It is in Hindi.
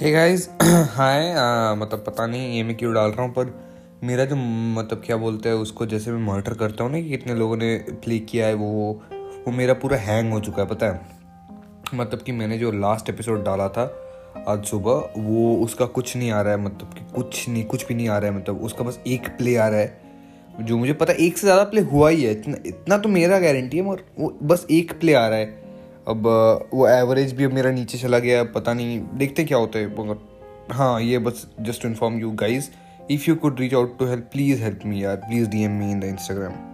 हे गाइस हाय मतलब पता नहीं ये मैं क्यों डाल रहा हूँ, पर मेरा जो मतलब क्या बोलते हैं, उसको जैसे मैं मॉनिटर करता हूँ ना कि कितने लोगों ने प्ले किया है वो वो मेरा पूरा हैंग हो चुका है, पता है? मतलब कि मैंने जो लास्ट एपिसोड डाला था आज सुबह, वो उसका कुछ नहीं आ रहा है मतलब कि कुछ नहीं, कुछ भी नहीं आ रहा है मतलब उसका बस एक प्ले आ रहा है, जो मुझे पता है एक से ज़्यादा प्ले हुआ ही है, इतना इतना तो मेरा गारंटी है, मगर वो बस एक प्ले आ रहा है। अब, वो एवरेज भी अब मेरा नीचे चला गया, पता नहीं, देखते क्या होते है, मगर हाँ ये बस just inform you guys if you could reach out to help please help me यार please D M me in the Instagram